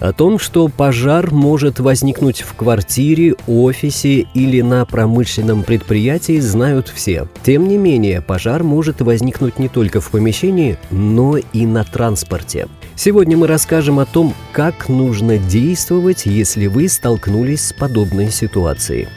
О том, что пожар может возникнуть в квартире, офисе или на промышленном предприятии, знают все. Тем не менее, пожар может возникнуть не только в помещении, но и на транспорте. Сегодня мы расскажем о том, как нужно действовать, если вы столкнулись с подобной ситуацией.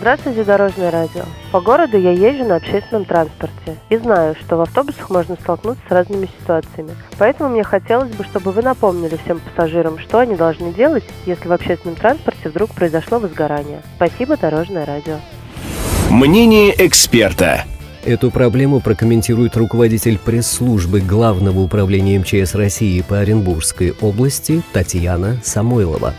Здравствуйте, Дорожное радио. По городу я езжу на общественном транспорте и знаю, что в автобусах можно столкнуться с разными ситуациями. Поэтому мне хотелось бы, чтобы вы напомнили всем пассажирам, что они должны делать, если в общественном транспорте вдруг произошло возгорание. Спасибо, Дорожное радио. Мнение эксперта. Эту проблему прокомментирует руководитель пресс-службы Главного управления МЧС России по Оренбургской области Татьяна Самойлова.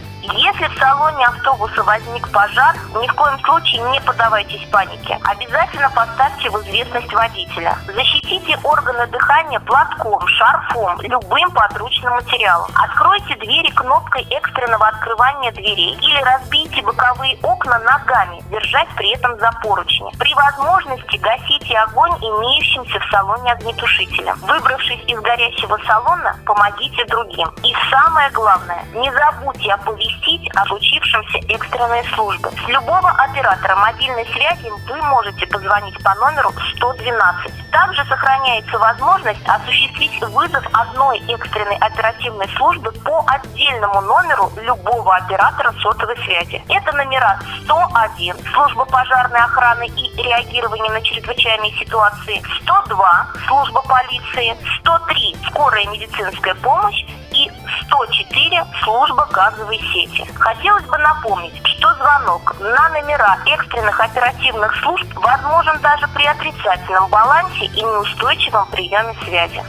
Если в салоне автобуса возник пожар, ни в коем случае не поддавайтесь панике. Обязательно поставьте в известность водителя. Защитите органы дыхания платком, шарфом, любым подручным материалом. Откройте двери кнопкой экстренного открывания дверей или разбейте боковые окна ногами, держась при этом за поручни. При возможности гасите огонь имеющимся в салоне огнетушителем. Выбравшись из горящего салона, помогите другим. И самое главное, не забудьте оповестить известить о случившемся экстренной службы. С любого оператора мобильной связи вы можете позвонить по номеру 112. Также сохраняется возможность осуществить вызов одной экстренной оперативной службы по отдельному номеру любого оператора сотовой связи. Это номера 101, служба пожарной охраны и реагирования на чрезвычайные ситуации, 102, служба полиции, 103, скорая медицинская помощь и 104 служба газовой сети. Хотелось бы напомнить, что звонок на номера экстренных оперативных служб возможен даже при отрицательном балансе и неустойчивом приеме связи.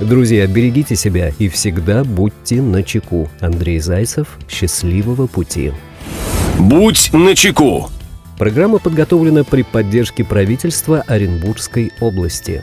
Друзья, берегите себя и всегда будьте на чеку. Андрей Зайцев, счастливого пути. Будь начеку. Программа подготовлена при поддержке правительства Оренбургской области.